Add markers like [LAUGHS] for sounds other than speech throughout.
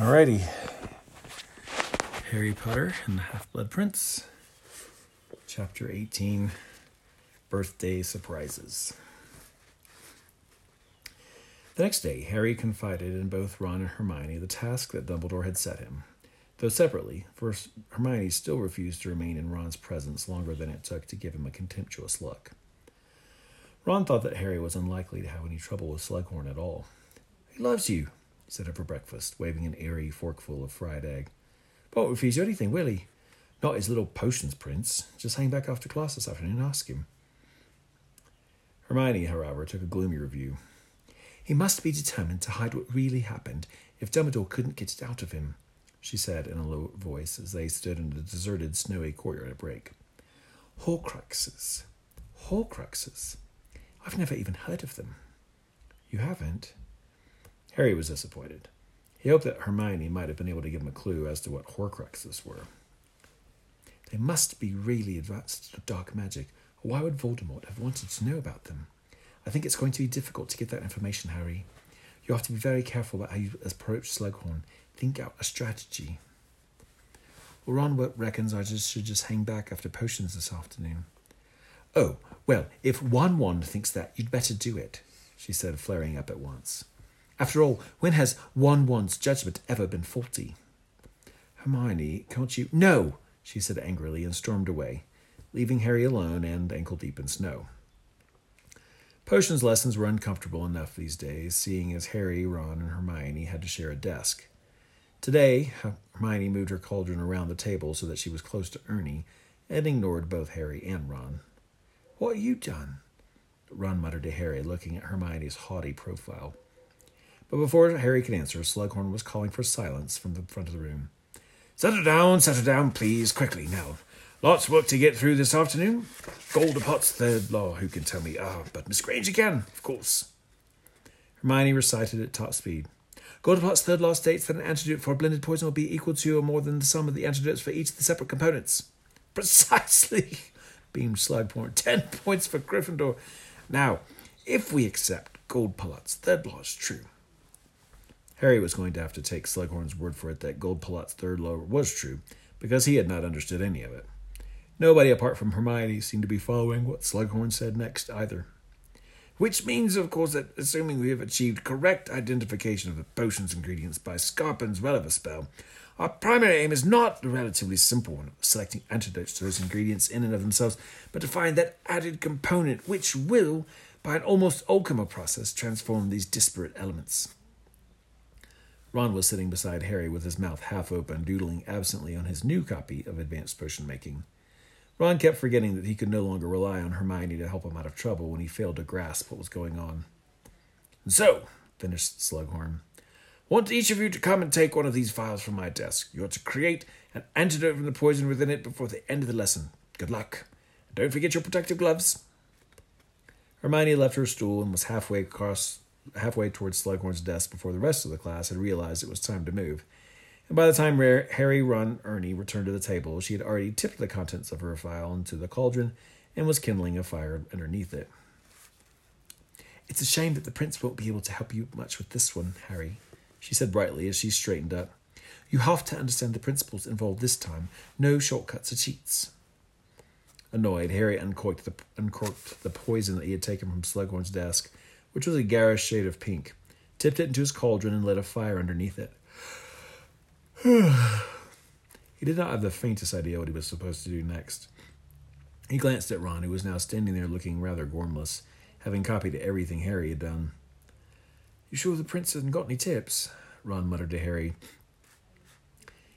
Alrighty. Harry Potter and the Half Blood Prince, Chapter 18 Birthday Surprises. The next day, Harry confided in both Ron and Hermione the task that Dumbledore had set him, though separately, for Hermione still refused to remain in Ron's presence longer than it took to give him a contemptuous look. Ron thought that Harry was unlikely to have any trouble with Slughorn at all. He loves you, said for breakfast, waving an airy forkful of fried egg. Won't refuse you anything, will he? Not his little potions, Prince. Just hang back after class this afternoon and ask him. Hermione, however, took a gloomy review. He must be determined to hide what really happened if Dumbledore couldn't get it out of him, she said in a low voice as they stood in the deserted, snowy courtyard at break. Horcruxes. Horcruxes. I've never even heard of them. You haven't? Harry was disappointed. He hoped that Hermione might have been able to give him a clue as to what Horcruxes were. They must be really advanced dark magic, why would Voldemort have wanted to know about them? I think it's going to be difficult to get that information, Harry. You have to be very careful about how you approach Slughorn. Think out a strategy. Well, Ron reckons I just should just hang back after potions this afternoon. Oh, well, if Won-Won thinks that, you'd better do it, she said, flaring up at once. After all, when has Won-Won's judgment ever been faulty? Hermione, can't you? No, she said angrily and stormed away, leaving Harry alone and ankle deep in snow. Potions lessons were uncomfortable enough these days, seeing as Harry, Ron, and Hermione had to share a desk. Today, Hermione moved her cauldron around the table so that she was close to Ernie and ignored both Harry and Ron. What you done? Ron muttered to Harry, looking at Hermione's haughty profile. But before Harry could answer, Slughorn was calling for silence from the front of the room. Settle down, settle down, please, quickly now. Lots of work to get through this afternoon. Golpalott's third law, who can tell me? Ah, but Miss Granger can, of course. Hermione recited at top speed. Golpalott's third law states that an antidote for a blended poison will be equal to or more than the sum of the antidotes for each of the separate components. [LAUGHS] Precisely beamed Slughorn. Ten points for Gryffindor. Now, if we accept Golpalott's third law is true, Harry was going to have to take Slughorn's word for it that Golpalott's third law was true, because he had not understood any of it. Nobody apart from Hermione seemed to be following what Slughorn said next either. Which means, of course, that assuming we have achieved correct identification of the potion's ingredients by Scarpin's Revelaspell, our primary aim is not the relatively simple one of selecting antidotes to those ingredients in and of themselves, but to find that added component which will, by an almost alchemical process, transform these disparate elements. Ron was sitting beside Harry with his mouth half open, doodling absently on his new copy of Advanced Potion Making. Ron kept forgetting that he could no longer rely on Hermione to help him out of trouble when he failed to grasp what was going on. So, finished Slughorn, want each of you to come and take one of these vials from my desk. You're to create an antidote from the poison within it before the end of the lesson. Good luck. And don't forget your protective gloves. Hermione left her stool and was halfway across halfway towards Slughorn's desk before the rest of the class had realized it was time to move. And by the time Harry, Ron, Ernie returned to the table, she had already tipped the contents of her vial into the cauldron and was kindling a fire underneath it. It's a shame that the prince won't be able to help you much with this one, Harry, she said brightly as she straightened up. You have to understand the principles involved this time. No shortcuts or cheats. Annoyed, Harry uncorked the, uncorked the poison that he had taken from Slughorn's desk, which was a garish shade of pink, tipped it into his cauldron, and lit a fire underneath it. [SIGHS] he did not have the faintest idea what he was supposed to do next. He glanced at Ron, who was now standing there looking rather gormless, having copied everything Harry had done. You sure the prince hasn't got any tips? Ron muttered to Harry.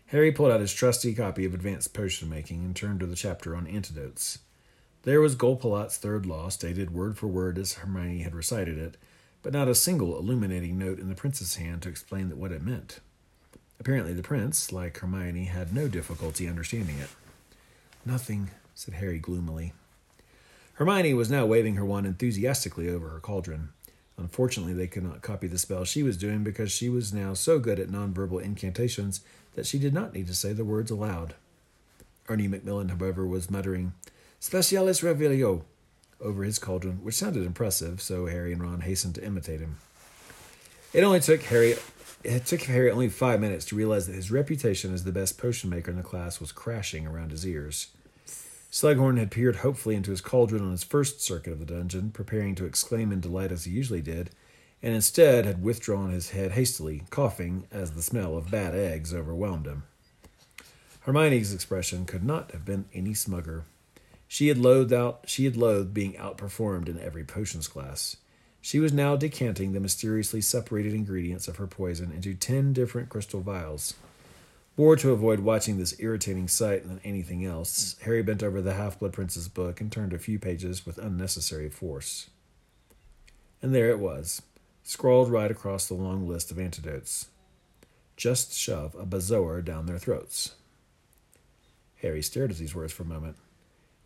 Harry pulled out his trusty copy of Advanced Potion Making and turned to the chapter on antidotes. There was Golpalott's third law, stated word for word as Hermione had recited it, but not a single illuminating note in the prince's hand to explain what it meant. Apparently, the prince, like Hermione, had no difficulty understanding it. Nothing, said Harry gloomily. Hermione was now waving her wand enthusiastically over her cauldron. Unfortunately, they could not copy the spell she was doing because she was now so good at nonverbal incantations that she did not need to say the words aloud. Ernie Macmillan, however, was muttering, Specialis Revelio, over his cauldron, which sounded impressive, so Harry and Ron hastened to imitate him. It only took Harry It took Harry only five minutes to realize that his reputation as the best potion maker in the class was crashing around his ears. Slughorn had peered hopefully into his cauldron on his first circuit of the dungeon, preparing to exclaim in delight as he usually did, and instead had withdrawn his head hastily, coughing as the smell of bad eggs overwhelmed him. Hermione's expression could not have been any smugger. She had loathed out she had loathed being outperformed in every potions class. She was now decanting the mysteriously separated ingredients of her poison into ten different crystal vials. More to avoid watching this irritating sight than anything else, Harry bent over the Half Blood Prince's book and turned a few pages with unnecessary force. And there it was, scrawled right across the long list of antidotes. Just shove a bezoar down their throats. Harry stared at these words for a moment.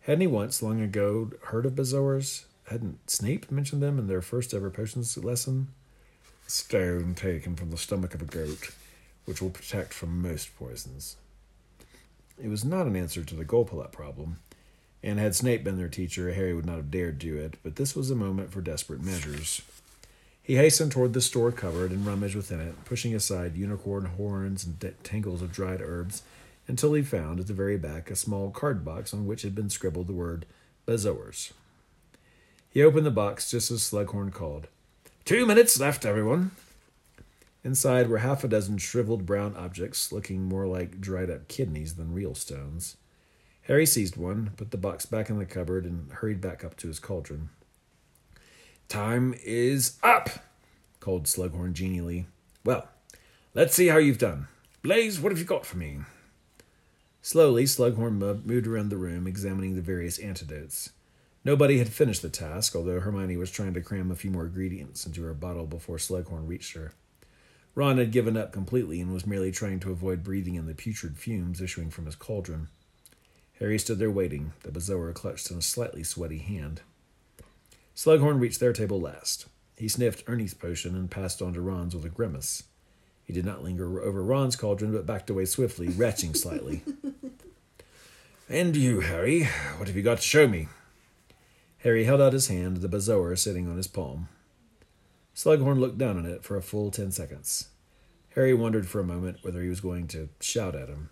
Hadn't he once, long ago, heard of bezoars? Hadn't Snape mentioned them in their first ever potions lesson? Stone taken from the stomach of a goat which will protect from most poisons. It was not an answer to the Golpalott problem, and had Snape been their teacher, Harry would not have dared do it, but this was a moment for desperate measures. He hastened toward the store cupboard and rummaged within it, pushing aside unicorn horns and tangles of dried herbs, until he found at the very back a small card box on which had been scribbled the word Bezoars. He opened the box just as Slughorn called. Two minutes left, everyone. Inside were half a dozen shriveled brown objects, looking more like dried up kidneys than real stones. Harry seized one, put the box back in the cupboard, and hurried back up to his cauldron. Time is up, called Slughorn genially. Well, let's see how you've done. Blaise, what have you got for me? Slowly, Slughorn moved around the room, examining the various antidotes. Nobody had finished the task, although Hermione was trying to cram a few more ingredients into her bottle before Slughorn reached her. Ron had given up completely and was merely trying to avoid breathing in the putrid fumes issuing from his cauldron. Harry stood there waiting, the bezoar clutched in a slightly sweaty hand. Slughorn reached their table last. He sniffed Ernie's potion and passed on to Ron's with a grimace. He did not linger over Ron's cauldron, but backed away swiftly, retching slightly. [LAUGHS] and you, Harry, what have you got to show me? Harry held out his hand, the bezoar sitting on his palm. Slughorn looked down on it for a full ten seconds. Harry wondered for a moment whether he was going to shout at him.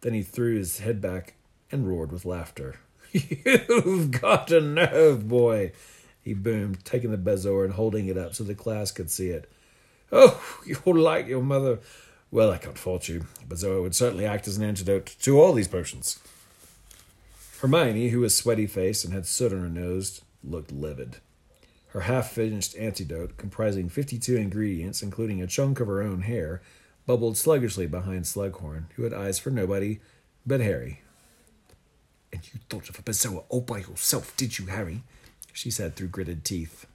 Then he threw his head back and roared with laughter. [LAUGHS] You've got a nerve, boy, he boomed, taking the bezoar and holding it up so the class could see it. Oh, [LAUGHS] you're like your mother. Well, I can't fault you. Bezoar would certainly act as an antidote to all these potions. Hermione, who was sweaty faced and had soot on her nose, looked livid. Her half finished antidote, comprising 52 ingredients, including a chunk of her own hair, bubbled sluggishly behind Slughorn, who had eyes for nobody but Harry. And you thought of a bezoar all by yourself, did you, Harry? she said through gritted teeth.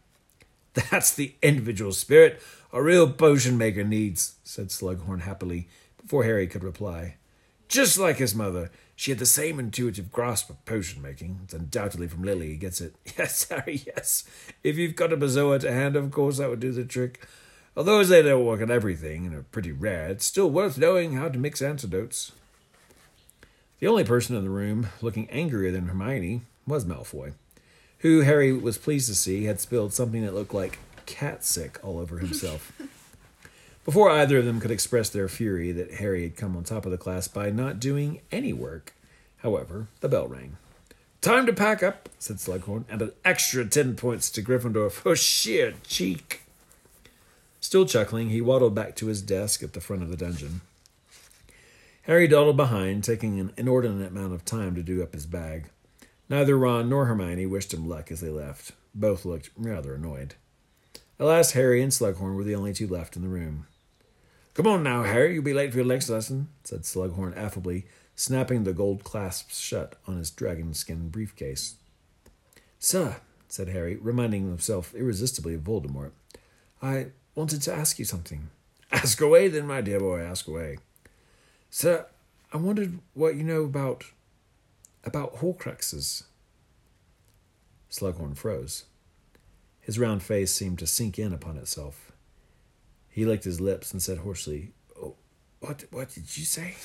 That's the individual spirit a real potion maker needs, said Slughorn happily, before Harry could reply. Just like his mother, she had the same intuitive grasp of potion making. It's undoubtedly from Lily, he gets it. [LAUGHS] Yes, Harry, yes. If you've got a bezoar to hand, of course that would do the trick. Although as they don't work on everything and are pretty rare, it's still worth knowing how to mix antidotes. The only person in the room looking angrier than Hermione was Malfoy, who Harry was pleased to see had spilled something that looked like cat sick all over himself. [LAUGHS] Before either of them could express their fury that Harry had come on top of the class by not doing any work, however, the bell rang. Time to pack up, said Slughorn, and an extra ten points to Gryffindor for sheer cheek. Still chuckling, he waddled back to his desk at the front of the dungeon. Harry dawdled behind, taking an inordinate amount of time to do up his bag. Neither Ron nor Hermione wished him luck as they left. Both looked rather annoyed. At last, Harry and Slughorn were the only two left in the room. Come on now, Harry, you'll be late for your next lesson, said Slughorn affably, snapping the gold clasps shut on his dragon skin briefcase. Sir, said Harry, reminding himself irresistibly of Voldemort, I wanted to ask you something. Ask away, then, my dear boy, ask away. Sir, I wondered what you know about. about Horcruxes. Slughorn froze. His round face seemed to sink in upon itself. He licked his lips and said hoarsely, oh, what, what did you say?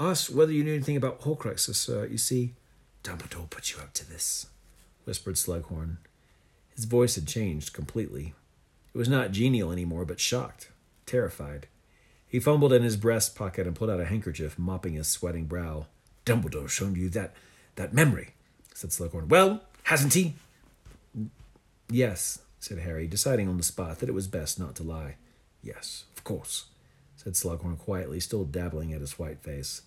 Asked whether you knew anything about Horcruxes, sir. You see, Dumbledore put you up to this, whispered Slughorn. His voice had changed completely. It was not genial any more, but shocked. terrified. He fumbled in his breast pocket and pulled out a handkerchief, mopping his sweating brow. Dumbledore's shown you that that memory, said Slughorn. Well, hasn't he? Yes, said Harry, deciding on the spot that it was best not to lie. Yes, of course, said Slughorn quietly, still dabbling at his white face.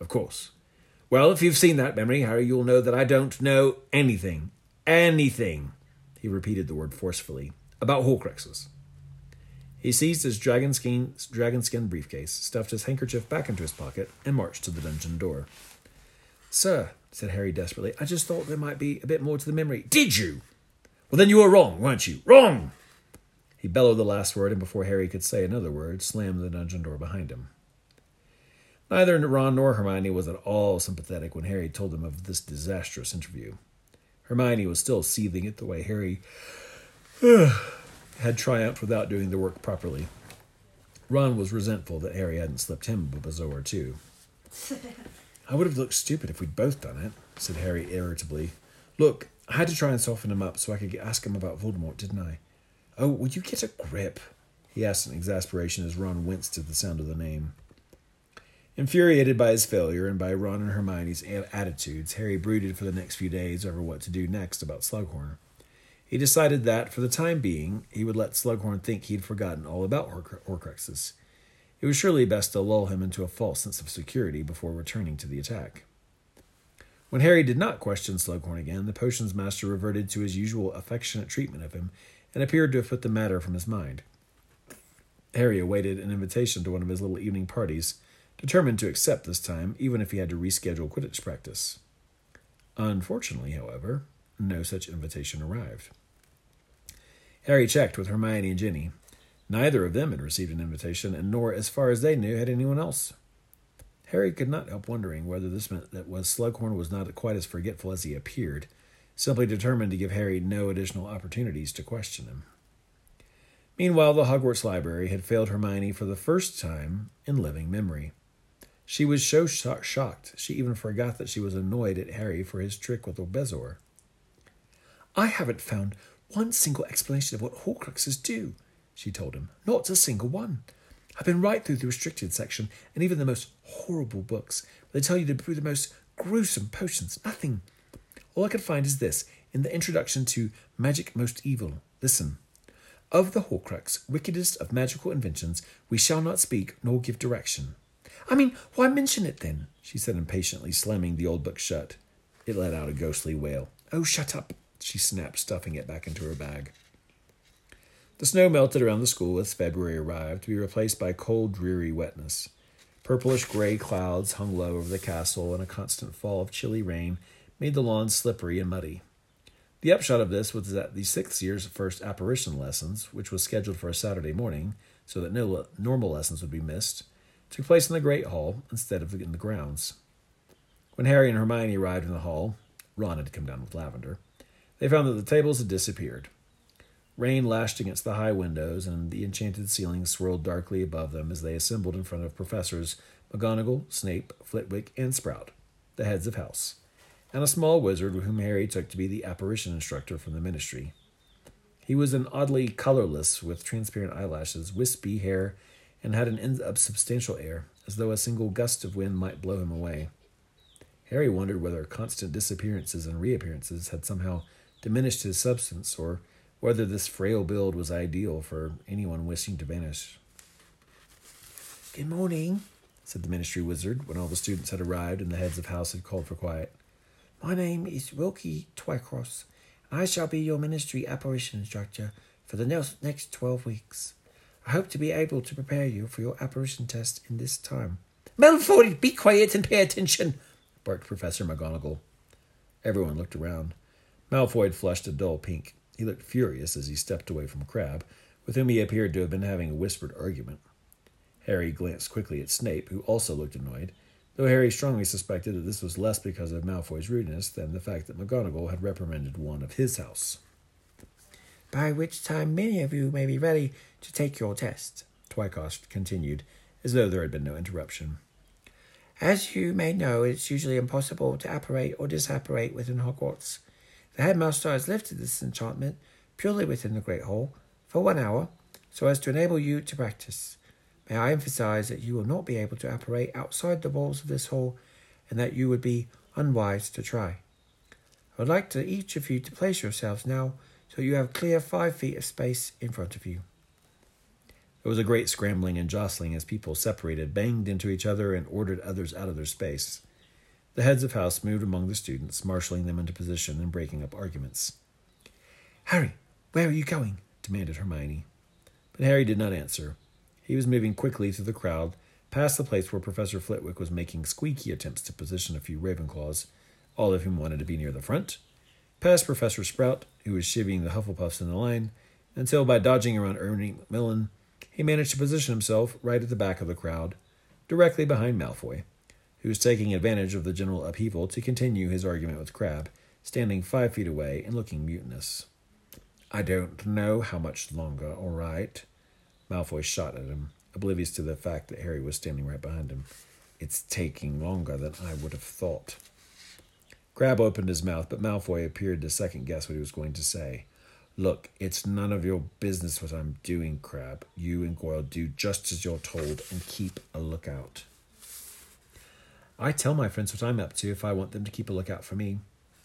Of course. Well, if you've seen that memory, Harry, you'll know that I don't know anything. Anything. He repeated the word forcefully. About Horcruxes. He seized his dragon skin, dragon skin briefcase, stuffed his handkerchief back into his pocket, and marched to the dungeon door. Sir, said Harry desperately, I just thought there might be a bit more to the memory. Did you? Well, then you were wrong, weren't you? Wrong! He bellowed the last word, and before Harry could say another word, slammed the dungeon door behind him. Neither Ron nor Hermione was at all sympathetic when Harry told them of this disastrous interview. Hermione was still seething at the way Harry had triumphed without doing the work properly. Ron was resentful that Harry hadn't slipped him a bezoar too. [LAUGHS] I would have looked stupid if we'd both done it, said Harry irritably. Look, I had to try and soften him up so I could ask him about Voldemort, didn't I? Oh, would you get a grip? he asked in exasperation as Ron winced at the sound of the name. Infuriated by his failure and by Ron and Hermione's attitudes, Harry brooded for the next few days over what to do next about Slughorn. He decided that, for the time being, he would let Slughorn think he'd forgotten all about Horcruxes. It was surely best to lull him into a false sense of security before returning to the attack. When Harry did not question Slughorn again, the potions master reverted to his usual affectionate treatment of him and appeared to have put the matter from his mind. Harry awaited an invitation to one of his little evening parties, determined to accept this time, even if he had to reschedule Quidditch practice. Unfortunately, however, no such invitation arrived. Harry checked with Hermione and Ginny. Neither of them had received an invitation, and nor, as far as they knew, had anyone else. Harry could not help wondering whether this meant that was Slughorn was not quite as forgetful as he appeared, simply determined to give Harry no additional opportunities to question him. Meanwhile, the Hogwarts library had failed Hermione for the first time in living memory. She was so shocked she even forgot that she was annoyed at Harry for his trick with the Bezoar. I haven't found one single explanation of what Horcruxes do, she told him. Not a single one. I've been right through the restricted section and even the most horrible books. They tell you to brew the most gruesome potions. Nothing. All I could find is this in the introduction to Magic Most Evil. Listen. Of the Horcrux, wickedest of magical inventions, we shall not speak nor give direction. I mean, why mention it then? she said impatiently, slamming the old book shut. It let out a ghostly wail. Oh, shut up she snapped, stuffing it back into her bag. The snow melted around the school as February arrived, to be replaced by cold, dreary wetness. Purplish gray clouds hung low over the castle, and a constant fall of chilly rain made the lawn slippery and muddy. The upshot of this was that the sixth year's first apparition lessons, which was scheduled for a Saturday morning so that no normal lessons would be missed, took place in the Great Hall instead of in the grounds. When Harry and Hermione arrived in the hall, Ron had come down with Lavender. They found that the tables had disappeared. Rain lashed against the high windows, and the enchanted ceiling swirled darkly above them as they assembled in front of Professors McGonagall, Snape, Flitwick, and Sprout, the heads of house, and a small wizard whom Harry took to be the apparition instructor from the ministry. He was an oddly colorless, with transparent eyelashes, wispy hair, and had an insubstantial air, as though a single gust of wind might blow him away. Harry wondered whether constant disappearances and reappearances had somehow diminished his substance, or whether this frail build was ideal for anyone wishing to vanish. Good morning, said the ministry wizard when all the students had arrived and the heads of house had called for quiet. My name is Wilkie Twycross, and I shall be your ministry apparition instructor for the next twelve weeks. I hope to be able to prepare you for your apparition test in this time. Malfoy, be quiet and pay attention, barked Professor McGonagall. Everyone looked around. Malfoy flushed a dull pink. He looked furious as he stepped away from Crabbe, with whom he appeared to have been having a whispered argument. Harry glanced quickly at Snape, who also looked annoyed, though Harry strongly suspected that this was less because of Malfoy's rudeness than the fact that McGonagall had reprimanded one of his house. By which time many of you may be ready to take your test, Twycross continued, as though there had been no interruption. As you may know, it's usually impossible to apparate or disapparate within Hogwarts. The headmaster has lifted this enchantment purely within the Great Hall for one hour, so as to enable you to practice. May I emphasize that you will not be able to apparate outside the walls of this hall and that you would be unwise to try. I would like to each of you to place yourselves now so you have clear five feet of space in front of you. There was a great scrambling and jostling as people separated, banged into each other, and ordered others out of their space. The heads of house moved among the students, marshalling them into position and breaking up arguments. Harry, where are you going? demanded Hermione. But Harry did not answer. He was moving quickly through the crowd, past the place where Professor Flitwick was making squeaky attempts to position a few Ravenclaws, all of whom wanted to be near the front, past Professor Sprout, who was chivying the Hufflepuffs in the line, until by dodging around Ernie Macmillan, he managed to position himself right at the back of the crowd, directly behind Malfoy, who was taking advantage of the general upheaval to continue his argument with Crabbe, standing five feet away and looking mutinous. I don't know how much longer, all right. Malfoy shot at him, oblivious to the fact that Harry was standing right behind him. It's taking longer than I would have thought. Crabbe opened his mouth, but Malfoy appeared to second guess what he was going to say. Look, it's none of your business what I'm doing, Crabbe. You and Goyle do just as you're told and keep a lookout. I tell my friends what I'm up to if I want them to keep a lookout for me,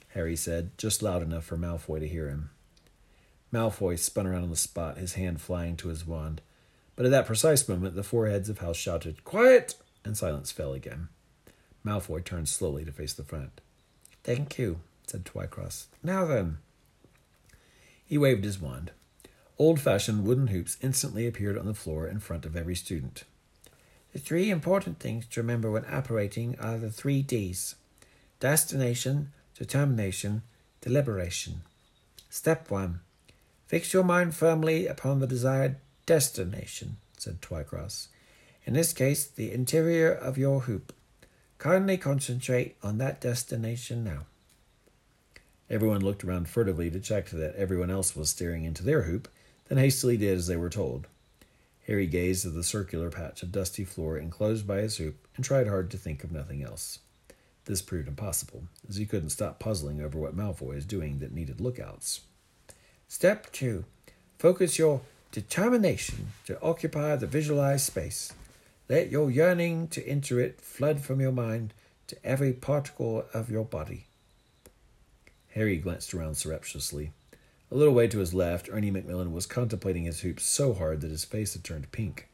Harry said, just loud enough for Malfoy to hear him. Malfoy spun around on the spot, his hand flying to his wand. But at that precise moment, the four heads of house shouted, Quiet! and silence fell again. Malfoy turned slowly to face the front. Thank you, said Twycross. Now then. He waved his wand. Old fashioned wooden hoops instantly appeared on the floor in front of every student. The three important things to remember when apparating are the three D's destination, determination, deliberation. Step one Fix your mind firmly upon the desired destination, said Twycross. In this case, the interior of your hoop. Kindly concentrate on that destination now. Everyone looked around furtively to check that everyone else was staring into their hoop, then hastily did as they were told. Harry gazed at the circular patch of dusty floor enclosed by his hoop and tried hard to think of nothing else. This proved impossible, as he couldn't stop puzzling over what Malfoy was doing that needed lookouts. Step two focus your determination to occupy the visualized space. Let your yearning to enter it flood from your mind to every particle of your body. Harry glanced around surreptitiously. A little way to his left, Ernie Macmillan was contemplating his hoop so hard that his face had turned pink.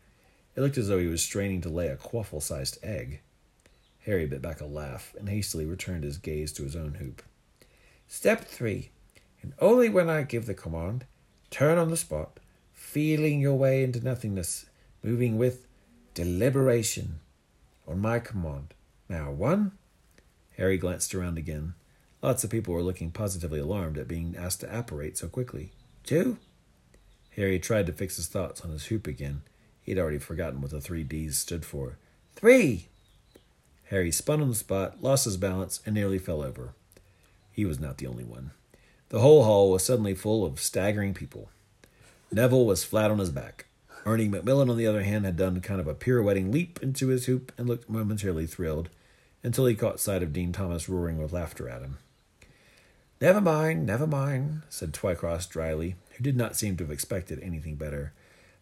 It looked as though he was straining to lay a quaffle sized egg. Harry bit back a laugh and hastily returned his gaze to his own hoop. Step three and only when I give the command, turn on the spot, feeling your way into nothingness, moving with deliberation. On my command. Now, one. Harry glanced around again. Lots of people were looking positively alarmed at being asked to apparate so quickly. Two. Harry tried to fix his thoughts on his hoop again. He'd already forgotten what the three D's stood for. Three. Harry spun on the spot, lost his balance, and nearly fell over. He was not the only one. The whole hall was suddenly full of staggering people. Neville was flat on his back. Ernie Macmillan, on the other hand, had done kind of a pirouetting leap into his hoop and looked momentarily thrilled until he caught sight of Dean Thomas roaring with laughter at him. Never mind, never mind, said Twycross dryly, who did not seem to have expected anything better.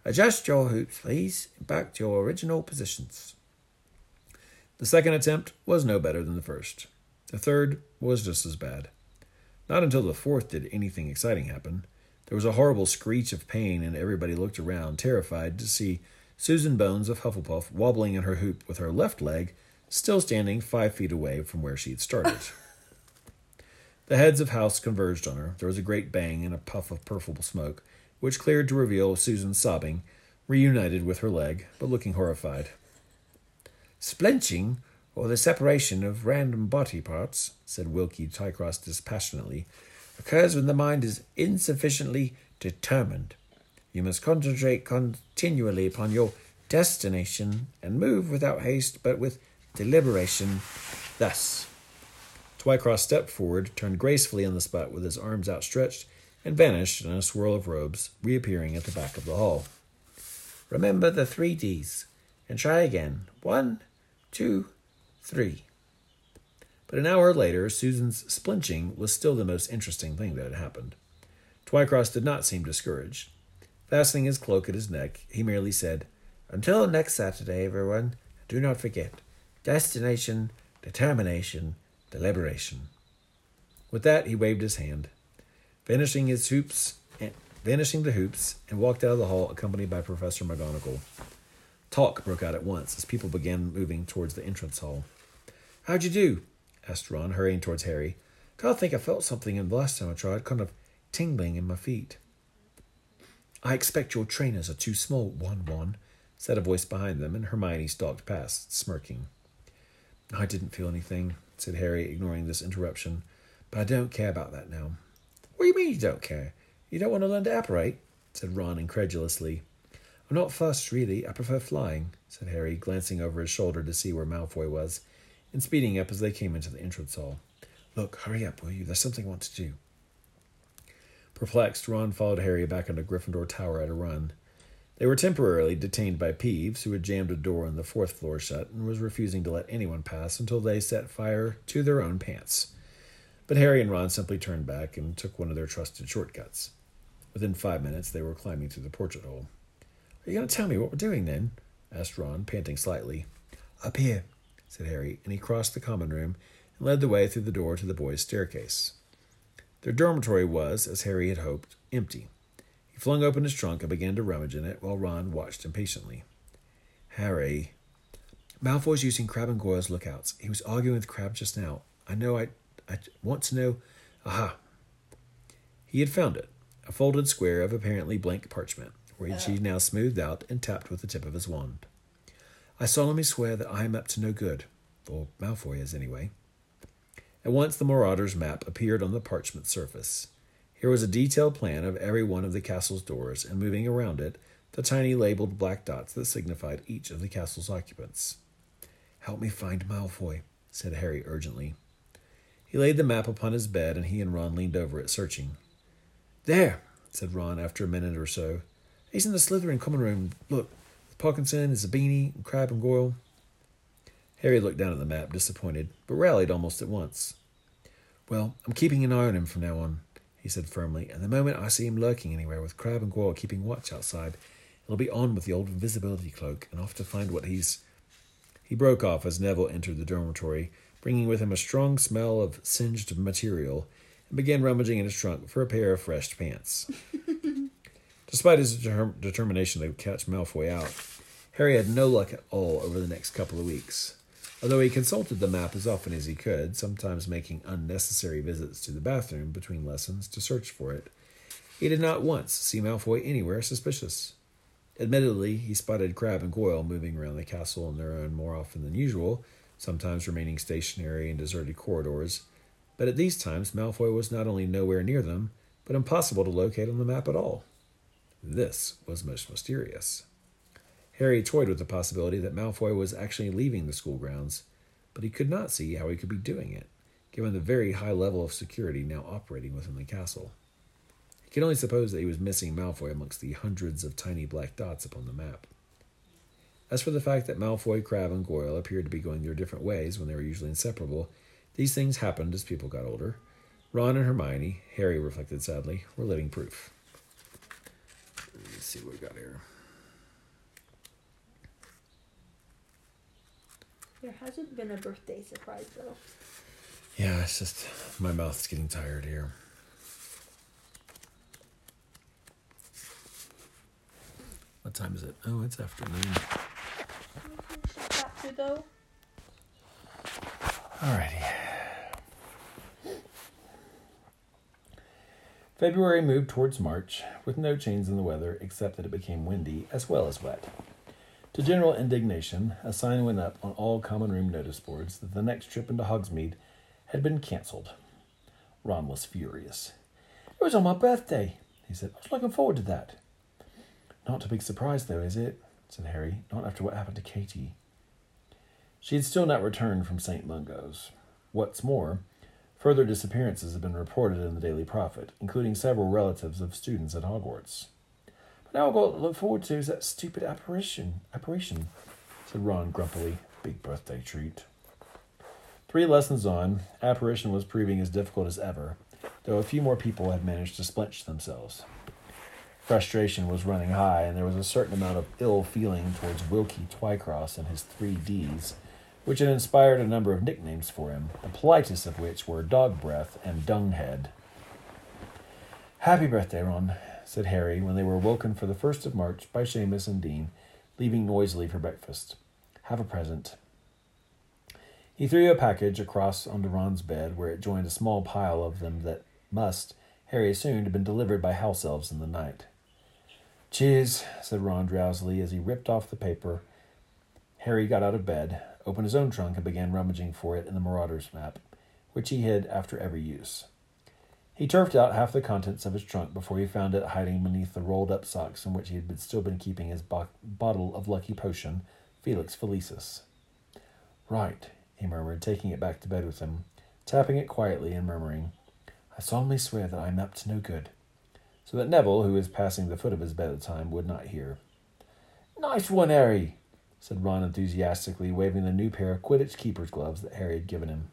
Adjust your hoops, please, back to your original positions. The second attempt was no better than the first. The third was just as bad. Not until the fourth did anything exciting happen. There was a horrible screech of pain, and everybody looked around, terrified to see Susan Bones of Hufflepuff wobbling in her hoop with her left leg still standing five feet away from where she had started. [LAUGHS] the heads of house converged on her. There was a great bang and a puff of purple smoke, which cleared to reveal Susan sobbing, reunited with her leg, but looking horrified. Splinching, or the separation of random body parts, said Wilkie Twycross dispassionately, occurs when the mind is insufficiently determined. You must concentrate continually upon your destination and move without haste but with deliberation. Thus. Twycross stepped forward, turned gracefully on the spot with his arms outstretched, and vanished in a swirl of robes, reappearing at the back of the hall. Remember the three D's, and try again. One, two, three. But an hour later, Susan's splinching was still the most interesting thing that had happened. Twycross did not seem discouraged. Fastening his cloak at his neck, he merely said, Until next Saturday, everyone, do not forget destination, determination, deliberation. With that, he waved his hand, finishing his hoops, and, vanishing the hoops, and walked out of the hall accompanied by Professor McGonagall. Talk broke out at once as people began moving towards the entrance hall. How'd you do? asked Ron, hurrying towards Harry. God, I think I felt something in the last time I tried, kind of tingling in my feet. I expect your trainers are too small, Won-Won, said a voice behind them, and Hermione stalked past, smirking. I didn't feel anything, said Harry, ignoring this interruption, but I don't care about that now. What do you mean you don't care? You don't want to learn to apparate? said Ron incredulously. I'm not fussed, really. I prefer flying, said Harry, glancing over his shoulder to see where Malfoy was, and speeding up as they came into the entrance hall. Look, hurry up, will you? There's something I want to do. Perplexed, Ron followed Harry back into Gryffindor Tower at a run. They were temporarily detained by Peeves, who had jammed a door on the fourth floor shut and was refusing to let anyone pass until they set fire to their own pants. But Harry and Ron simply turned back and took one of their trusted shortcuts. Within five minutes, they were climbing through the portrait hole. Are you going to tell me what we're doing then? asked Ron, panting slightly. Up here, said Harry, and he crossed the common room and led the way through the door to the boys' staircase. Their dormitory was, as Harry had hoped, empty. He flung open his trunk and began to rummage in it while Ron watched impatiently. Harry. Malfoy's using Crabbe and Goyle's lookouts. He was arguing with Crabbe just now. I know I I want to know. Aha. He had found it. A folded square of apparently blank parchment, which he uh. now smoothed out and tapped with the tip of his wand. I solemnly swear that I am up to no good. Or Malfoy is, anyway. At once the Marauder's map appeared on the parchment surface. Here was a detailed plan of every one of the castle's doors, and moving around it, the tiny labeled black dots that signified each of the castle's occupants. Help me find Malfoy, said Harry urgently. He laid the map upon his bed, and he and Ron leaned over it, searching. There, said Ron after a minute or so. He's in the Slytherin common room. Look, Parkinson, Zabini, and Crabbe and Goyle. Harry looked down at the map, disappointed, but rallied almost at once. Well, I'm keeping an eye on him from now on, he said firmly, and the moment I see him lurking anywhere with Crabbe and Goyle keeping watch outside, it'll be on with the old invisibility cloak and off to find what he's. He broke off as Neville entered the dormitory, bringing with him a strong smell of singed material, and began rummaging in his trunk for a pair of fresh pants. [LAUGHS] Despite his determ- determination to catch Malfoy out, Harry had no luck at all over the next couple of weeks. Although he consulted the map as often as he could, sometimes making unnecessary visits to the bathroom between lessons to search for it, he did not once see Malfoy anywhere suspicious. Admittedly, he spotted Crabbe and Goyle moving around the castle on their own more often than usual, sometimes remaining stationary in deserted corridors, but at these times Malfoy was not only nowhere near them, but impossible to locate on the map at all. This was most mysterious. Harry toyed with the possibility that Malfoy was actually leaving the school grounds, but he could not see how he could be doing it, given the very high level of security now operating within the castle. He could only suppose that he was missing Malfoy amongst the hundreds of tiny black dots upon the map. As for the fact that Malfoy, Crabbe, and Goyle appeared to be going their different ways when they were usually inseparable, these things happened as people got older. Ron and Hermione, Harry reflected sadly, were living proof. Let's see what we got here. There hasn't been a birthday surprise though. Yeah, it's just my mouth's getting tired here. What time is it? Oh, it's afternoon. Chapter though. Alrighty. February moved towards March, with no change in the weather except that it became windy as well as wet. To general indignation, a sign went up on all common room notice boards that the next trip into Hogsmeade had been cancelled. Ron was furious. It was on my birthday, he said. I was looking forward to that. Not a big surprise, though, is it? said Harry. Not after what happened to Katie. She had still not returned from St. Mungo's. What's more, further disappearances have been reported in the Daily Prophet, including several relatives of students at Hogwarts. Now I've got to look forward to is that stupid apparition. Apparition, said Ron grumpily. Big birthday treat. Three lessons on, apparition was proving as difficult as ever, though a few more people had managed to splinch themselves. Frustration was running high, and there was a certain amount of ill feeling towards Wilkie Twycross and his three Ds, which had inspired a number of nicknames for him, the politest of which were Dog Breath and Dunghead. Happy birthday, Ron, said Harry when they were woken for the first of March by Seamus and Dean, leaving noisily for breakfast. Have a present. He threw a package across onto Ron's bed, where it joined a small pile of them that must, Harry assumed, have been delivered by house elves in the night. Cheers, said Ron drowsily as he ripped off the paper. Harry got out of bed, opened his own trunk, and began rummaging for it in the Marauders map, which he hid after every use. He turfed out half the contents of his trunk before he found it hiding beneath the rolled up socks in which he had been, still been keeping his bo- bottle of lucky potion, Felix Felicis. Right, he murmured, taking it back to bed with him, tapping it quietly and murmuring, I solemnly swear that I am up to no good, so that Neville, who was passing the foot of his bed at the time, would not hear. Nice one, Harry, said Ron enthusiastically, waving the new pair of Quidditch keeper's gloves that Harry had given him.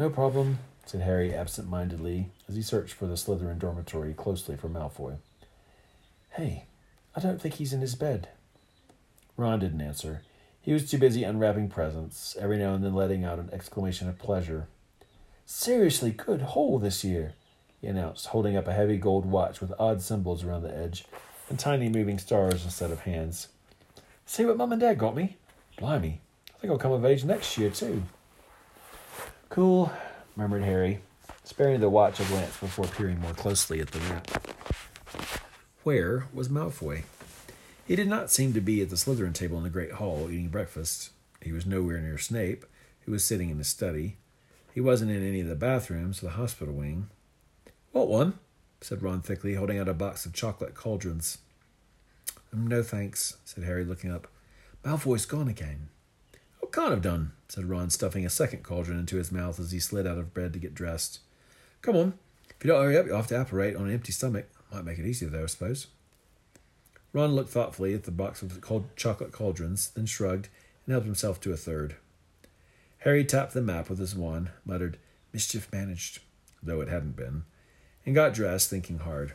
No problem, said Harry absent mindedly as he searched for the Slytherin dormitory closely for Malfoy. Hey, I don't think he's in his bed. Ron didn't answer. He was too busy unwrapping presents, every now and then letting out an exclamation of pleasure. Seriously good haul this year, he announced, holding up a heavy gold watch with odd symbols around the edge and tiny moving stars instead of hands. See what Mum and Dad got me? Blimey, I think I'll come of age next year, too. Cool, murmured Harry, sparing the watch a glance before peering more closely at the map. Where was Malfoy? He did not seem to be at the Slytherin table in the Great Hall eating breakfast. He was nowhere near Snape, who was sitting in his study. He wasn't in any of the bathrooms of the hospital wing. What one? said Ron thickly, holding out a box of chocolate cauldrons. Um, no thanks, said Harry, looking up. Malfoy's gone again. Can't have done, said Ron, stuffing a second cauldron into his mouth as he slid out of bed to get dressed. Come on. If you don't hurry up, you'll have to apparate on an empty stomach. Might make it easier, though, I suppose. Ron looked thoughtfully at the box of cold chocolate cauldrons, then shrugged and helped himself to a third. Harry tapped the map with his wand, muttered, Mischief managed, though it hadn't been, and got dressed, thinking hard.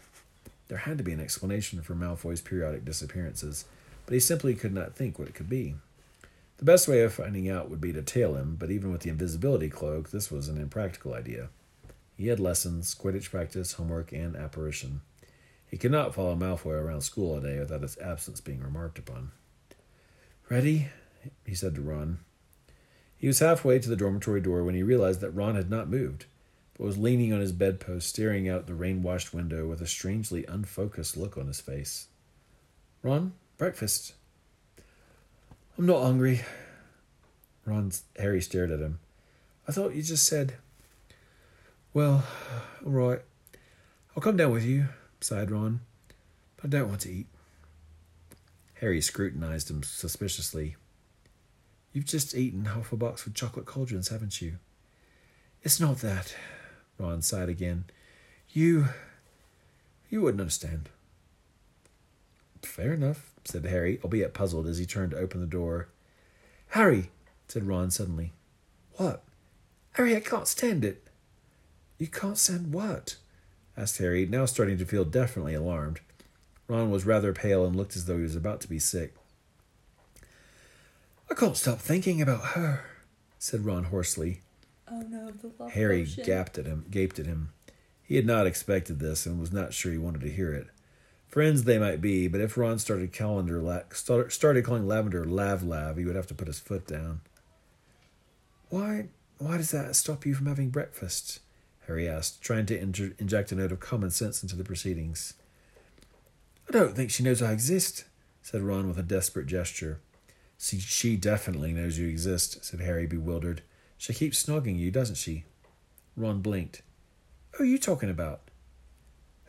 There had to be an explanation for Malfoy's periodic disappearances, but he simply could not think what it could be. The best way of finding out would be to tail him, but even with the invisibility cloak, this was an impractical idea. He had lessons, Quidditch practice, homework, and apparition. He could not follow Malfoy around school all day without his absence being remarked upon. Ready? he said to Ron. He was halfway to the dormitory door when he realized that Ron had not moved, but was leaning on his bedpost, staring out the rain washed window with a strangely unfocused look on his face. Ron, breakfast. I'm not hungry. Ron Harry stared at him. I thought you just said. Well, all right. I'll come down with you sighed Ron. But I don't want to eat. Harry scrutinized him suspiciously. You've just eaten half a box of chocolate cauldrons, haven't you? It's not that. Ron sighed again. You. You wouldn't understand. Fair enough, said Harry, albeit puzzled as he turned to open the door. Harry, said Ron suddenly. What? Harry, I can't stand it. You can't stand what? asked Harry, now starting to feel definitely alarmed. Ron was rather pale and looked as though he was about to be sick. I can't stop thinking about her, said Ron hoarsely. Oh no, the love Harry potion. gaped at him, gaped at him. He had not expected this and was not sure he wanted to hear it. Friends they might be, but if Ron started calendar la- started calling Lavender Lav Lav, he would have to put his foot down. Why why does that stop you from having breakfast? Harry asked, trying to inter- inject a note of common sense into the proceedings. I don't think she knows I exist, said Ron with a desperate gesture. See, she definitely knows you exist, said Harry, bewildered. She keeps snogging you, doesn't she? Ron blinked. Who are you talking about?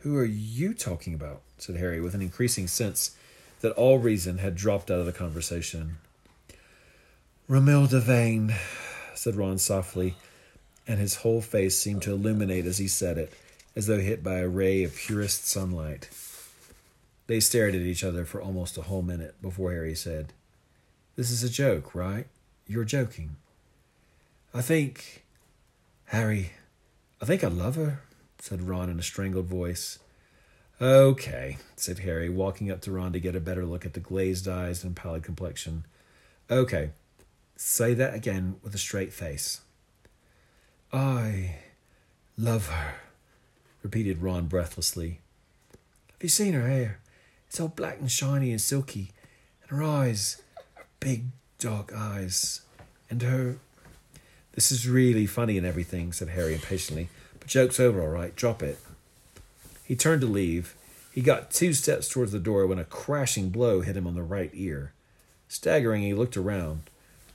Who are you talking about? said Harry, with an increasing sense that all reason had dropped out of the conversation. Romilda Vane, said Ron softly, and his whole face seemed to illuminate as he said it, as though hit by a ray of purest sunlight. They stared at each other for almost a whole minute before Harry said, This is a joke, right? You're joking. I think, Harry, I think I love her, said Ron in a strangled voice. Okay, said Harry, walking up to Ron to get a better look at the glazed eyes and pallid complexion. Okay, say that again with a straight face. I love her, repeated Ron breathlessly. Have you seen her hair? It's all black and shiny and silky, and her eyes, her big dark eyes, and her. This is really funny and everything, said Harry impatiently, but joke's over, all right. Drop it. He turned to leave. He got two steps towards the door when a crashing blow hit him on the right ear. Staggering, he looked around.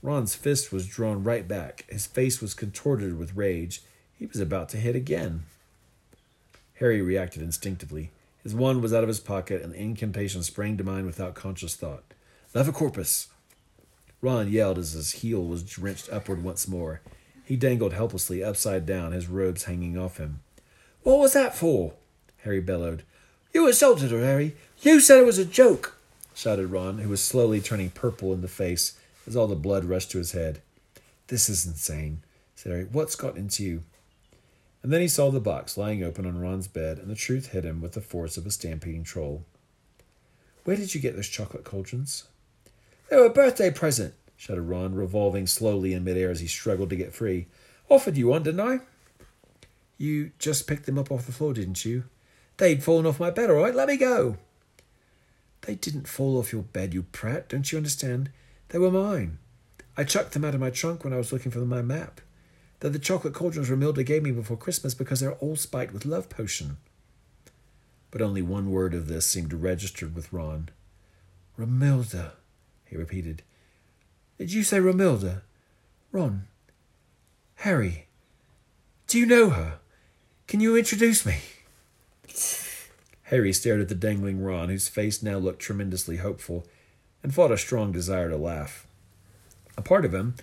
Ron's fist was drawn right back. His face was contorted with rage. He was about to hit again. Harry reacted instinctively. His wand was out of his pocket, and the incantation sprang to mind without conscious thought. Levicorpus! Ron yelled as his heel was wrenched upward once more. He dangled helplessly upside down, his robes hanging off him. What was that for? Harry bellowed. You assaulted her, Harry. You said it was a joke, shouted Ron, who was slowly turning purple in the face as all the blood rushed to his head. This is insane, said Harry. What's got into you? And then he saw the box lying open on Ron's bed, and the truth hit him with the force of a stampeding troll. Where did you get those chocolate cauldrons? They were a birthday present, shouted Ron, revolving slowly in midair as he struggled to get free. Offered you one, didn't I? You just picked them up off the floor, didn't you? They'd fallen off my bed, all right. Let me go. They didn't fall off your bed, you prat. Don't you understand? They were mine. I chucked them out of my trunk when I was looking for my map. They're the chocolate cauldrons Romilda gave me before Christmas because they're all spiked with love potion. But only one word of this seemed registered with Ron. Romilda, he repeated. Did you say Romilda? Ron. Harry. Do you know her? Can you introduce me? [LAUGHS] Harry stared at the dangling Ron, whose face now looked tremendously hopeful, and fought a strong desire to laugh. A part of him,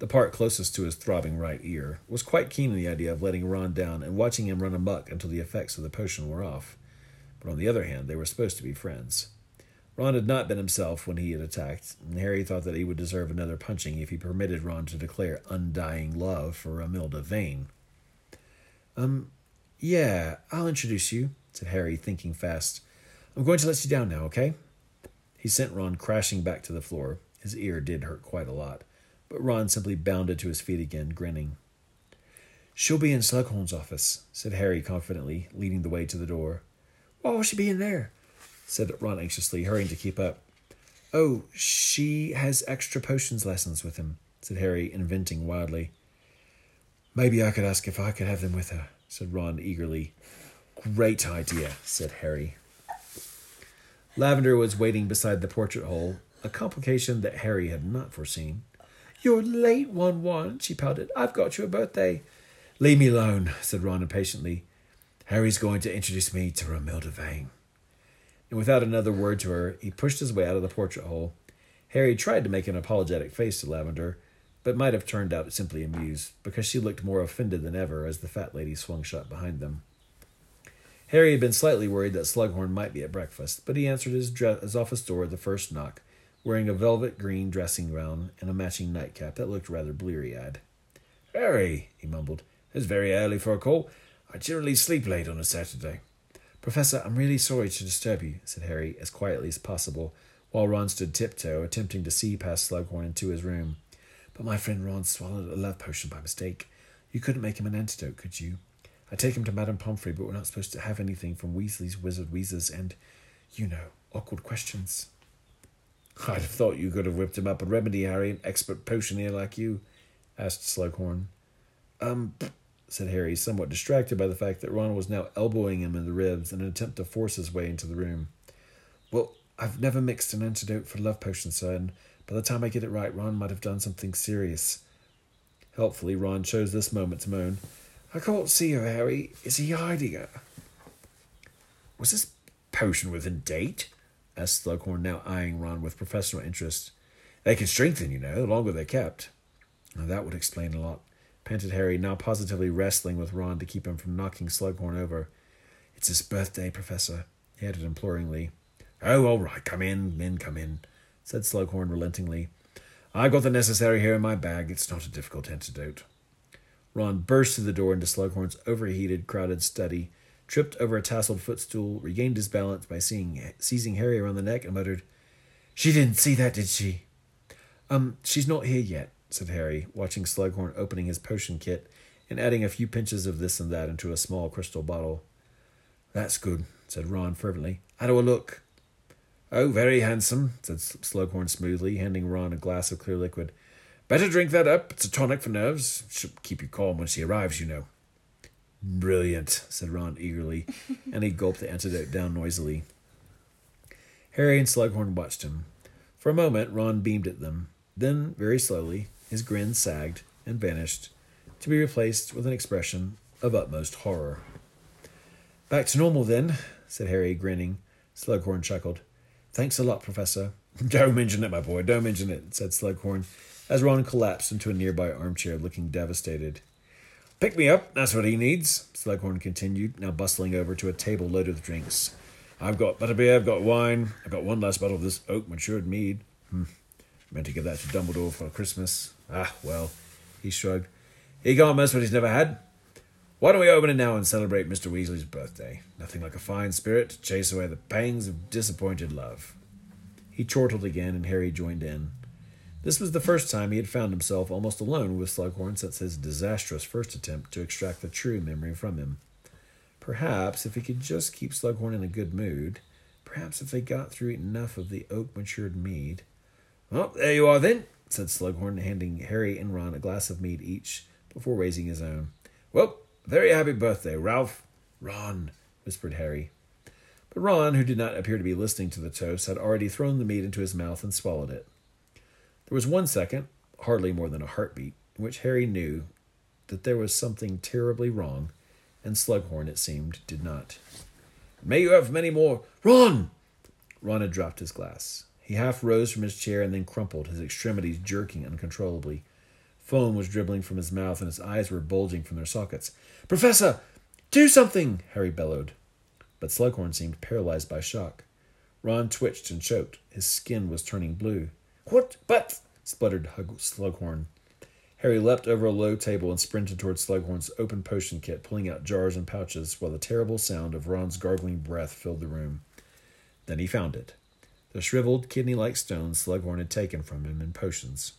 the part closest to his throbbing right ear, was quite keen on the idea of letting Ron down and watching him run amuck until the effects of the potion were off. But on the other hand, they were supposed to be friends. Ron had not been himself when he had attacked, and Harry thought that he would deserve another punching if he permitted Ron to declare undying love for Romilda Vane. Um, yeah, I'll introduce you, said Harry, thinking fast. I'm going to let you down now, okay? He sent Ron crashing back to the floor. His ear did hurt quite a lot, but Ron simply bounded to his feet again, grinning. She'll be in Slughorn's office, said Harry confidently, leading the way to the door. Why will she be in there? Said Ron anxiously, hurrying to keep up. Oh, she has extra potions lessons with him, said Harry, inventing wildly. Maybe I could ask if I could have them with her, said Ron eagerly. Great idea, said Harry. Lavender was waiting beside the portrait hole, a complication that Harry had not foreseen. You're late, Won-Won, she pouted. I've got you a birthday. Leave me alone, said Ron impatiently. Harry's going to introduce me to Romilda Vane. And without another word to her, he pushed his way out of the portrait hole. Harry tried to make an apologetic face to Lavender, but might have turned out simply amused, because she looked more offended than ever as the fat lady swung shut behind them. Harry had been slightly worried that Slughorn might be at breakfast, but he answered his, dre- his office door at the first knock, wearing a velvet green dressing gown and a matching nightcap that looked rather bleary eyed. Harry, he mumbled, it's very early for a call. I generally sleep late on a Saturday. Professor, I'm really sorry to disturb you, said Harry, as quietly as possible, while Ron stood tiptoe, attempting to see past Slughorn into his room. But my friend Ron swallowed a love potion by mistake. You couldn't make him an antidote, could you? I take him to Madame Pomfrey, but we're not supposed to have anything from Weasley's Wizard Wheezers and, you know, awkward questions. I'd have thought you could have whipped him up a remedy, Harry, an expert potioneer like you, asked Slughorn. Um, said Harry, somewhat distracted by the fact that Ron was now elbowing him in the ribs in an attempt to force his way into the room. Well, I've never mixed an antidote for love potion, sir, and by the time I get it right, Ron might have done something serious. Helpfully, Ron chose this moment to moan. I can't see her, Harry. Is he hiding her? Was this potion within date? asked Slughorn, now eyeing Ron with professional interest. They can strengthen, you know, the longer they're kept. Now, that would explain a lot, panted Harry, now positively wrestling with Ron to keep him from knocking Slughorn over. It's his birthday, Professor, he added imploringly. Oh, all right, come in, men, come in, said Slughorn relentingly. I've got the necessary here in my bag. It's not a difficult antidote. Ron burst through the door into Slughorn's overheated, crowded study, tripped over a tasseled footstool, regained his balance by seeing, seizing Harry around the neck, and muttered, She didn't see that, did she? Um, she's not here yet, said Harry, watching Slughorn opening his potion kit and adding a few pinches of this and that into a small crystal bottle. That's good, said Ron fervently. How do I look? Oh, very handsome, said Slughorn smoothly, handing Ron a glass of clear liquid. Better drink that up. It's a tonic for nerves. Should keep you calm when she arrives, you know. Brilliant, said Ron eagerly, [LAUGHS] and he gulped the antidote down noisily. Harry and Slughorn watched him. For a moment, Ron beamed at them. Then, very slowly, his grin sagged and vanished, to be replaced with an expression of utmost horror. Back to normal, then, said Harry, grinning. Slughorn chuckled. Thanks a lot, Professor. [LAUGHS] Don't mention it, my boy, don't mention it, said Slughorn, as Ron collapsed into a nearby armchair, looking devastated. Pick me up, that's what he needs, Slughorn continued, now bustling over to a table loaded with drinks. I've got butterbeer, I've got wine, I've got one last bottle of this oak matured mead. [LAUGHS] Hmm. Meant to give that to Dumbledore for Christmas. Ah, well, he shrugged. He can't what he's never had. Why don't we open it now and celebrate Mr. Weasley's birthday? Nothing like a fine spirit to chase away the pangs of disappointed love. He chortled again, and Harry joined in. This was the first time he had found himself almost alone with Slughorn since his disastrous first attempt to extract the true memory from him. Perhaps if he could just keep Slughorn in a good mood, perhaps if they got through enough of the oak matured mead. Well, there you are then, said Slughorn, handing Harry and Ron a glass of mead each before raising his own. Well, very happy birthday, Ralph. Ron, whispered Harry. But Ron, who did not appear to be listening to the toast, had already thrown the mead into his mouth and swallowed it. There was one second, hardly more than a heartbeat, in which Harry knew that there was something terribly wrong, and Slughorn, it seemed, did not. May you have many more. Ron! Ron had dropped his glass. He half rose from his chair and then crumpled, his extremities jerking uncontrollably. Foam was dribbling from his mouth, and his eyes were bulging from their sockets. Professor! Do something! Harry bellowed. But Slughorn seemed paralyzed by shock. Ron twitched and choked. His skin was turning blue. What? But. spluttered Slughorn. Harry leapt over a low table and sprinted toward Slughorn's open potion kit, pulling out jars and pouches, while the terrible sound of Ron's gargling breath filled the room. Then he found it the shriveled, kidney like stone Slughorn had taken from him in potions.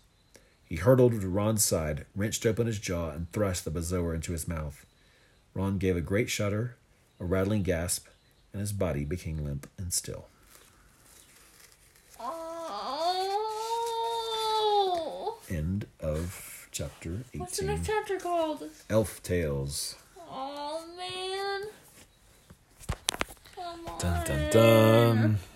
He hurtled to Ron's side, wrenched open his jaw, and thrust the bezoar into his mouth. Ron gave a great shudder, a rattling gasp, and his body became limp and still. Oh. End of chapter 18. What's the next chapter called? Elf Tails. Oh man. Come on. Dun dun dun.